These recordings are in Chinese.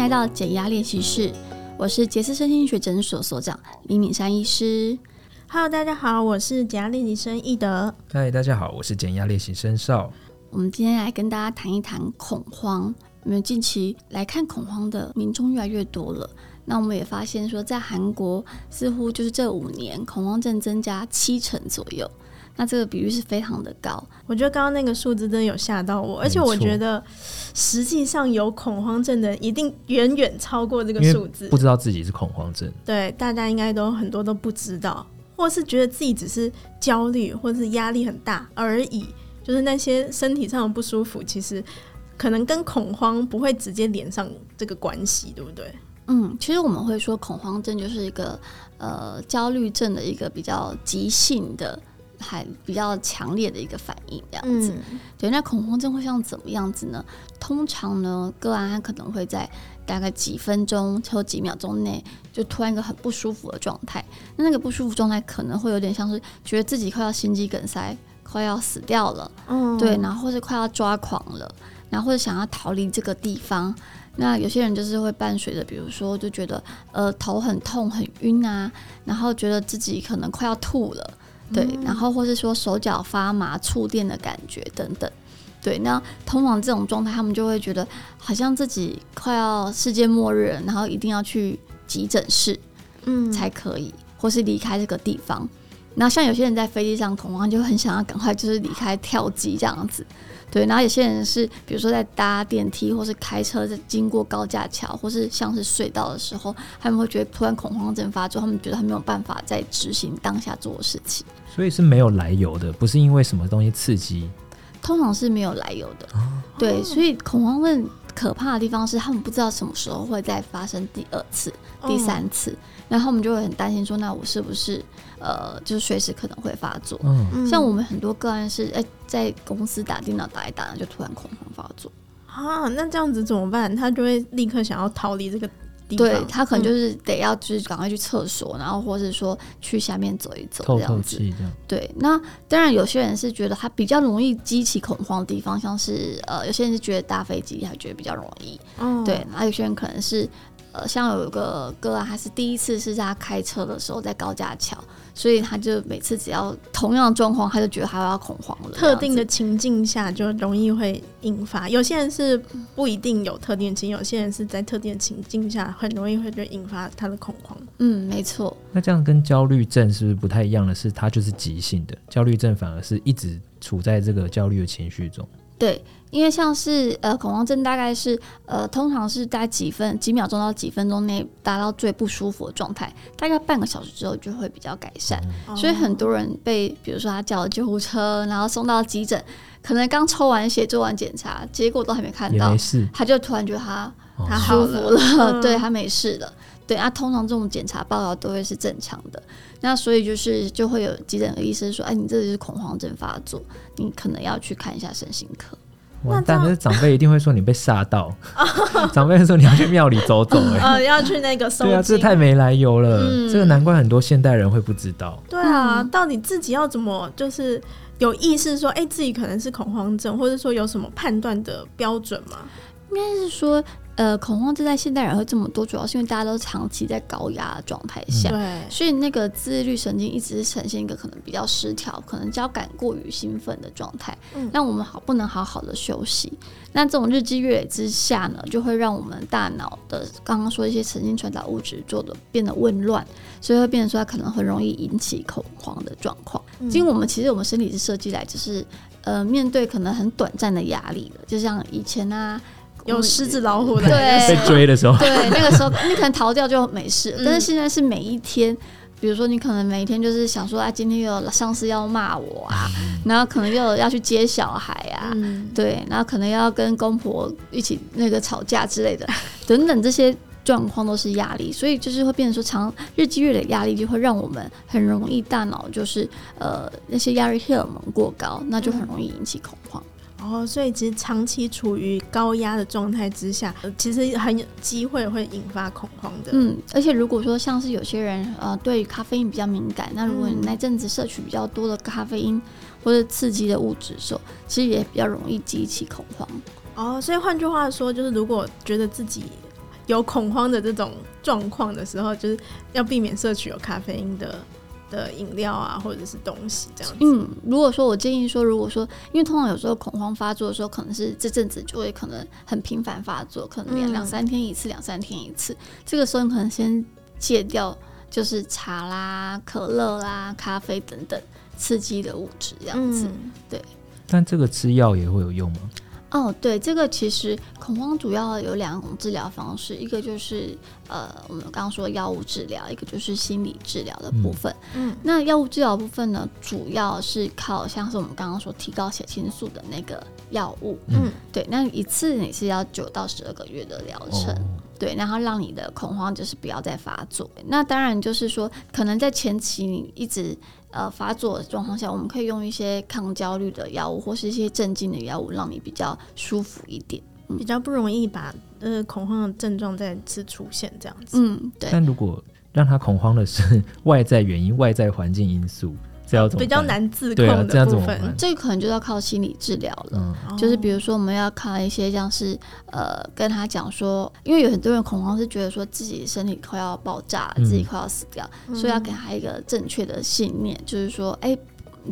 来到减压练习室，我是杰斯身心学诊所所长李敏山医师。Hello，大家好，我是减压练习生易德。嗨，大家好，我是减压练习生少。我们今天来跟大家谈一谈恐慌。因为近期来看恐慌的民众越来越多了，那我们也发现说，在韩国似乎就是这五年恐慌症增加七成左右。那这个比率是非常的高，我觉得刚刚那个数字真的有吓到我，而且我觉得实际上有恐慌症的人一定远远超过这个数字。不知道自己是恐慌症，对，大家应该都很多都不知道，或是觉得自己只是焦虑或是压力很大而已，就是那些身体上的不舒服，其实可能跟恐慌不会直接连上这个关系，对不对？嗯，其实我们会说恐慌症就是一个呃焦虑症的一个比较急性的。还比较强烈的一个反应，这样子。嗯、对，那恐慌症会像怎么样子呢？通常呢，个案他可能会在大概几分钟或几秒钟内，就突然一个很不舒服的状态。那那个不舒服状态可能会有点像是觉得自己快要心肌梗塞，快要死掉了。嗯，对，然后或是快要抓狂了，然后或者想要逃离这个地方。那有些人就是会伴随着，比如说就觉得呃头很痛、很晕啊，然后觉得自己可能快要吐了。对，然后或是说手脚发麻、触电的感觉等等，对，那通常这种状态，他们就会觉得好像自己快要世界末日了，然后一定要去急诊室，嗯，才可以，或是离开这个地方。那像有些人在飞机上恐慌，就很想要赶快就是离开跳机这样子。对，然后有些人是，比如说在搭电梯或是开车在经过高架桥或是像是隧道的时候，他们会觉得突然恐慌症发作，他们觉得他没有办法再执行当下做的事情。所以是没有来由的，不是因为什么东西刺激，通常是没有来由的。哦、对，所以恐慌症可怕的地方是他们不知道什么时候会再发生第二次、第三次，哦、然后他们就会很担心说，那我是不是？呃，就是随时可能会发作。嗯，像我们很多个案是，哎、欸，在公司打电脑打一打，就突然恐慌发作。啊，那这样子怎么办？他就会立刻想要逃离这个地方。对，他可能就是得要就是赶快去厕所，然后或者说去下面走一走，这样子。对，那当然有些人是觉得他比较容易激起恐慌的地方，像是呃，有些人是觉得搭飞机，他觉得比较容易。嗯，对，那有些人可能是。呃，像有一个哥啊，他是第一次是在他开车的时候在高架桥，所以他就每次只要同样的状况，他就觉得他要恐慌了。特定的情境下就容易会引发。有些人是不一定有特定情，有些人是在特定的情境下很容易会就引发他的恐慌。嗯，没错。那这样跟焦虑症是不是不太一样的是，它就是急性的，焦虑症反而是一直处在这个焦虑的情绪中。对。因为像是呃恐慌症，大概是呃通常是在几分几秒钟到几分钟内达到最不舒服的状态，大概半个小时之后就会比较改善。嗯、所以很多人被比如说他叫了救护车，然后送到急诊，可能刚抽完血做完检查，结果都还没看到，他就突然觉得他、哦、他舒服了，嗯、对他没事了。对啊，通常这种检查报告都会是正常的。那所以就是就会有急诊的医生说，哎，你这是恐慌症发作，你可能要去看一下身心科。完蛋，那长辈一定会说你被吓到。长辈说你要去庙里走走，欸，哎，呃，要去那个收。对啊，这太没来由了。嗯，这个难怪很多现代人会不知道。对啊，到底自己要怎么就是有意识说，哎，自己可能是恐慌症，或者说有什么判断的标准吗？应该是说。呃，恐慌症在现代人会这么多，主要是因为大家都长期在高压的状态下，对，所以那个自律神经一直是呈现一个可能比较失调，可能交感过于兴奋的状态，嗯，让我们好不能好好的休息。那这种日积月累之下呢，就会让我们大脑的刚刚说一些神经传导物质做的变得紊乱，所以会变成说它可能很容易引起恐慌的状况。嗯，因为我们其实我们身体是设计来就是呃面对可能很短暂的压力的，就像以前啊。有狮子老虎的，对，被追的时候，对，那个时候你可能逃掉就没事，嗯、但是现在是每一天，比如说你可能每一天就是想说啊，今天又有上司要骂我啊，嗯、然后可能又要去接小孩啊，嗯、对，然后可能要跟公婆一起那个吵架之类的，等等这些状况都是压力，所以就是会变成说长日积月累压力就会让我们很容易大脑就是呃那些压力荷尔蒙过高，那就很容易引起恐慌。哦，所以其实长期处于高压的状态之下，其实很有机会会引发恐慌的。嗯，而且如果说像是有些人呃对咖啡因比较敏感，那如果你那阵子摄取比较多的咖啡因或者刺激的物质的时候，其实也比较容易激起恐慌。哦，所以换句话说，就是如果觉得自己有恐慌的这种状况的时候，就是要避免摄取有咖啡因的的饮料啊，或者是东西这样子。嗯，如果说我建议说，如果说因为通常有时候恐慌发作的时候，可能是这阵子就会可能很频繁发作，可能两两三天一次，两三天一次。这个时候你可能先戒掉，就是茶啦、可乐啦、咖啡等等刺激的物质这样子。嗯、对。但这个吃药也会有用吗？哦，对，这个其实恐慌主要有两种治疗方式，一个就是呃，我们刚刚说药物治疗，一个就是心理治疗的部分。嗯，那药物治疗部分呢，主要是靠像是我们刚刚说提高血清素的那个药物。嗯，对，那一次你是要九到十二个月的疗程。哦，对，然后让你的恐慌就是不要再发作。那当然就是说，可能在前期你一直。呃，发作的状况下，我们可以用一些抗焦虑的药物，或是一些镇静的药物，让你比较舒服一点，嗯、比较不容易把呃恐慌的症状再次出现这样子。嗯，对。但如果让他恐慌的是 外在原因、外在环境因素。比较难自控的部分，啊、这个可能就要靠心理治疗了。嗯、就是比如说，我们要靠一些像是呃，跟他讲说，因为有很多人恐慌是觉得说自己身体快要爆炸，嗯、自己快要死掉，所以要给他一个正确的信念，嗯、就是说，哎，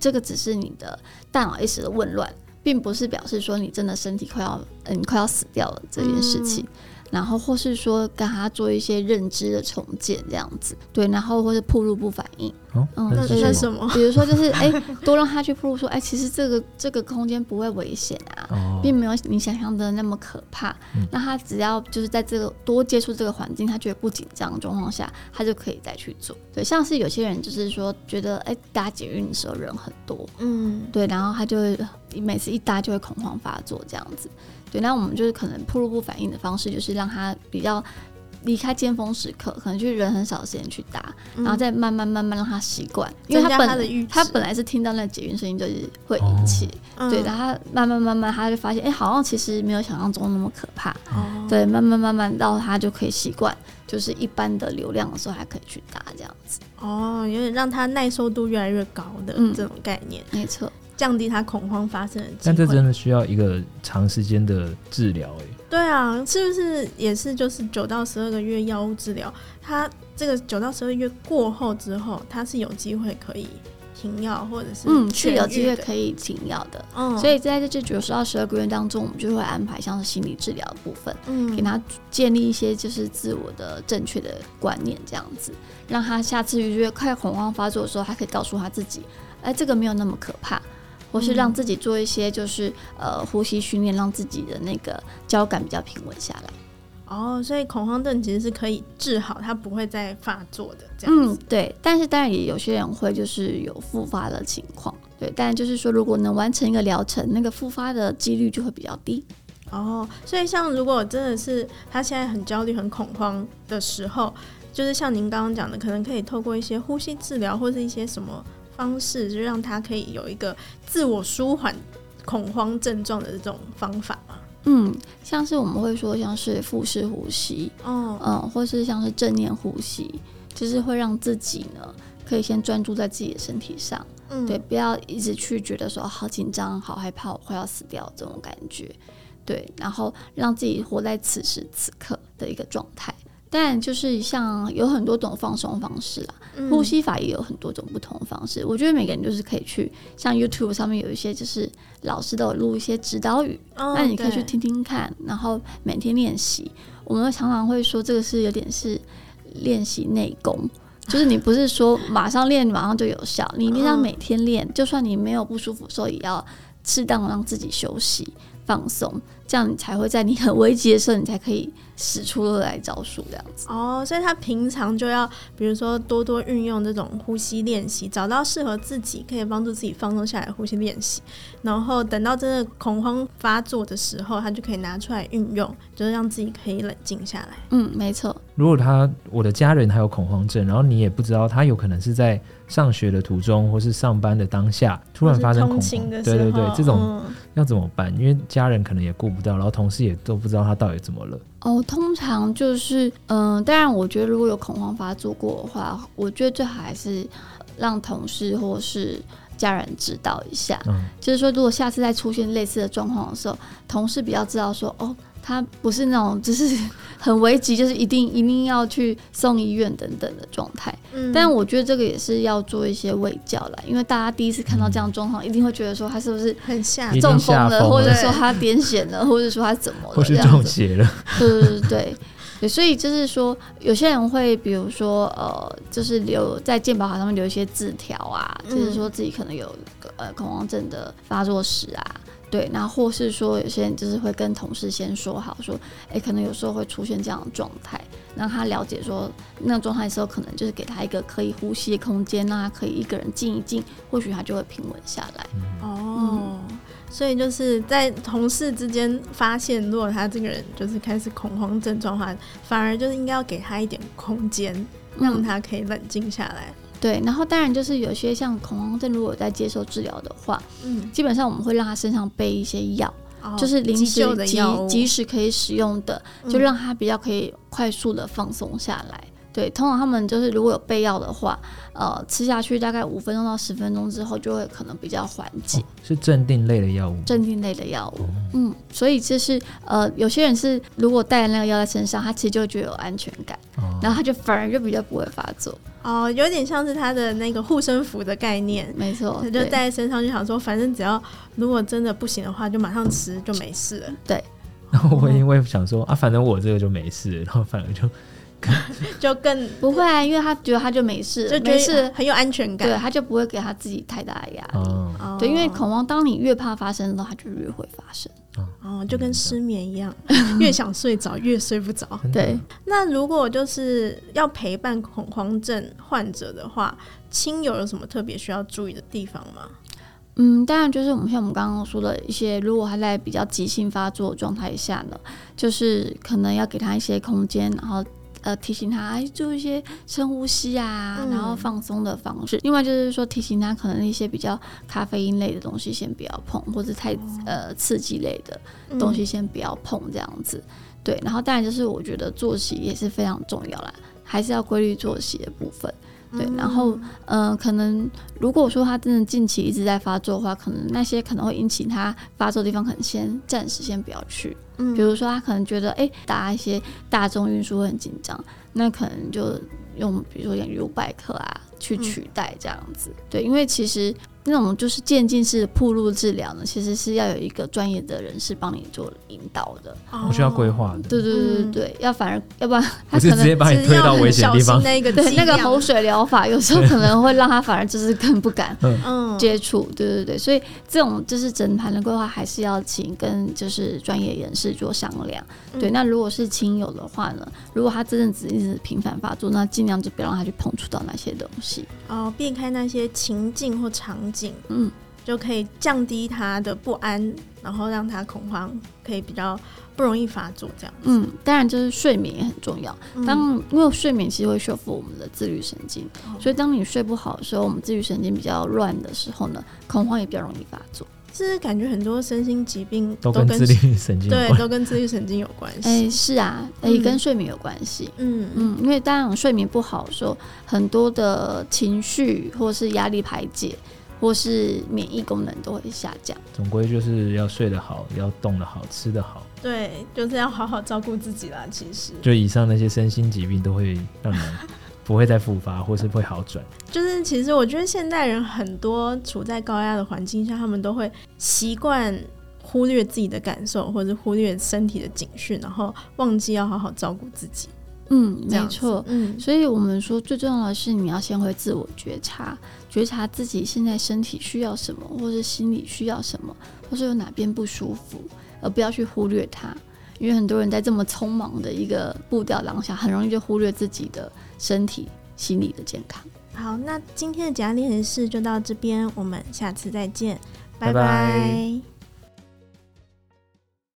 这个只是你的大脑一时的紊乱，并不是表示说你真的身体快要，嗯，你快要死掉了这件事情。嗯然后或是说跟他做一些认知的重建这样子，对，然后或是铺路不反应，哦、嗯，那是什么？比如说就是哎，多让他去铺路说，哎，其实这个这个空间不会危险啊，哦、并没有你想象的那么可怕。嗯、那他只要就是在这个多接触这个环境，他觉得不紧张的状况下，他就可以再去做。对，像是有些人就是说觉得哎搭捷运的时候人很多，嗯，对，然后他就每次一搭就会恐慌发作这样子。对，那我们就是可能铺路不反应的方式，就是让他比较离开尖峰时刻，可能就是人很少的时间去搭，嗯、然后再慢慢慢慢让他习惯，因为他本他，他本来是听到那捷运声音就是会引起，哦、对，然后他慢慢慢慢他就发现，哎，好像其实没有想象中那么可怕，哦、对，慢慢慢慢到他就可以习惯，就是一般的流量的时候还可以去搭这样子。哦，有点让他耐受度越来越高的这种概念，嗯、没错。降低他恐慌发生的机会，但这真的需要一个长时间的治疗哎。对啊，是不是也是就是九到十二个月药物治疗？他这个九到十二个月过后之后，他是有机会可以停药，或者是嗯，是有机会可以停药的。嗯，所以在这九十到十二个月当中，我们就会安排像是心理治疗的部分，嗯，给他建立一些就是自我的正确的观念，这样子，让他下次遇到快恐慌发作的时候，他可以告诉他自己，哎，这个没有那么可怕。或是让自己做一些，就是呃呼吸训练，让自己的那个交感比较平稳下来。哦，所以恐慌症其实是可以治好，它不会再发作的。这样子。嗯，对。但是当然也有些人会就是有复发的情况，对。但就是说，如果能完成一个疗程，那个复发的几率就会比较低。哦，所以像如果真的是他现在很焦虑、很恐慌的时候，就是像您刚刚讲的，可能可以透过一些呼吸治疗或是一些什么。方式就让他可以有一个自我舒缓恐慌症状的这种方法嘛？嗯，像是我们会说像是腹式呼吸，哦，嗯，或是像是正念呼吸，就是会让自己呢可以先专注在自己的身体上，嗯，对，不要一直去觉得说好紧张、好害怕、我快要死掉这种感觉，对，然后让自己活在此时此刻的一个状态。但就是像有很多种放松方式啦，嗯、呼吸法也有很多种不同的方式。我觉得每个人就是可以去像 YouTube 上面有一些，就是老师都有录一些指导语，哦、那你可以去听听看，然后每天练习。我们常常会说这个是有点是练习内功，就是你不是说马上练马上就有效，你一定要每天练，哦、就算你没有不舒服的时候，也要适当让自己休息放松，这样你才会在你很危急的时候，你才可以。使出来招数这样子哦，所以他平常就要，比如说多多运用这种呼吸练习，找到适合自己可以帮助自己放松下来的呼吸练习，然后等到真的恐慌发作的时候，他就可以拿出来运用，就是让自己可以冷静下来。嗯，没错。如果他我的家人还有恐慌症，然后你也不知道他有可能是在上学的途中或是上班的当下突然发生恐慌，对对对，这种要怎么办？嗯、因为家人可能也顾不到，然后同事也都不知道他到底怎么了。哦，通常就是，嗯、呃，当然，我觉得如果有恐慌发作过的话，我觉得最好还是让同事或是家人知道一下。嗯，就是说，如果下次再出现类似的状况的时候，同事比较知道说，哦，他不是那种就是 很危急，就是一定一定要去送医院等等的状态。嗯，但我觉得这个也是要做一些卫教啦，因为大家第一次看到这样状况，一定会觉得说他是不是很吓中风了，或者说他癫痫了，或者说他怎么了，或是中邪了。对对对对。对，所以就是说，有些人会比如说，呃，就是留在健保卡上面留一些字条啊，嗯、就是说自己可能有呃恐慌症的发作史啊，对，然后或是说有些人就是会跟同事先说好，说，哎，可能有时候会出现这样的状态，让他了解说那个状态的时候，可能就是给他一个可以呼吸的空间，让他可以一个人静一静，或许他就会平稳下来。哦。嗯所以就是在同事之间发现，如果他这个人就是开始恐慌症状的话，反而就是应该要给他一点空间，让他可以冷静下来。对，然后当然就是有些像恐慌症，如果在接受治疗的话，嗯，基本上我们会让他身上备一些药，哦、就是临时及及时可以使用的，就让他比较可以快速的放松下来。对，通常他们就是如果有备药的话，呃，吃下去大概五分钟到十分钟之后，就会可能比较缓解。哦，是镇定类的药物。镇定类的药物，嗯，所以就是呃，有些人是如果带了那个药在身上，他其实就会觉得有安全感，哦，然后他就反而就比较不会发作。哦，有点像是他的那个护身符的概念，没错，他就带在身上，就想说，反正只要如果真的不行的话，就马上吃就没事了。对。然 后我因为想说啊，反正我这个就没事，然后反而就。就更 不会啊，因为他觉得他就没事，就没事，很有安全感，对，他就不会给他自己太大的压力。哦，对，因为恐慌，当你越怕发生的时候，他就越会发生。哦，就跟失眠一样，越想睡着越睡不着。对，那如果就是要陪伴恐慌症患者的话，亲友有什么特别需要注意的地方吗？嗯，当然就是我们像我们刚刚说的一些，如果他在比较急性发作状态下呢，就是可能要给他一些空间，然后。呃，提醒他做一些深呼吸啊，嗯、然后放松的方式。另外就是说，提醒他可能一些比较咖啡因类的东西先不要碰，或者太呃刺激类的东西先不要碰，这样子。嗯、对，然后当然就是我觉得作息也是非常重要啦，还是要规律作息的部分。对，然后，嗯、呃，可能如果说他真的近期一直在发作的话，可能那些可能会引起他发作的地方，可能先暂时先不要去。嗯，比如说他可能觉得，哎，搭一些大众运输会很紧张，那可能就用，比如说用 U-bike 啊，去取代这样子。嗯、对，因为其实。那种就是渐进式的铺路治疗呢，其实是要有一个专业的人士帮你做引导的。我需要规划的。对对对对对，要反而要不然他可能直接把你推到危险地方。那个对那个口水疗法，有时候可能会让他反而就是更不敢接触。对对对，所以这种就是整盘的规划还是要请跟就是专业人士做商量。对，那如果是亲友的话呢，如果他这阵子一直频繁发作，那尽量就不要让他去碰触到那些东西。哦，避开那些情境或场景。嗯，就可以降低他的不安，然后让他恐慌可以比较不容易发作，这样。嗯，当然就是睡眠也很重要。当因为睡眠其实会修复我们的自律神经，嗯、所以当你睡不好的时候，我们自律神经比较乱的时候呢，恐慌也比较容易发作。是感觉很多身心疾病都跟自律神经对，都跟自律神经有关系。哎、欸，是啊，也、欸、跟睡眠有关系。嗯嗯，因为当然睡眠不好的时候，很多的情绪或是压力排解。或是免疫功能都会下降，总归就是要睡得好，要动得好，吃得好。对，就是要好好照顾自己啦。其实，就以上那些身心疾病都会让人不会再复发，或是会好转。就是其实我觉得现代人很多处在高压的环境下，他们都会习惯忽略自己的感受，或者忽略身体的警讯，然后忘记要好好照顾自己。嗯，没错。嗯，所以我们说最重要的是你要先会自我觉察，觉察自己现在身体需要什么，或是心理需要什么，或是有哪边不舒服，而不要去忽略它。因为很多人在这么匆忙的一个步调当下，很容易就忽略自己的身体、心理的健康。好，那今天的减压练习室就到这边，我们下次再见，拜拜。拜拜。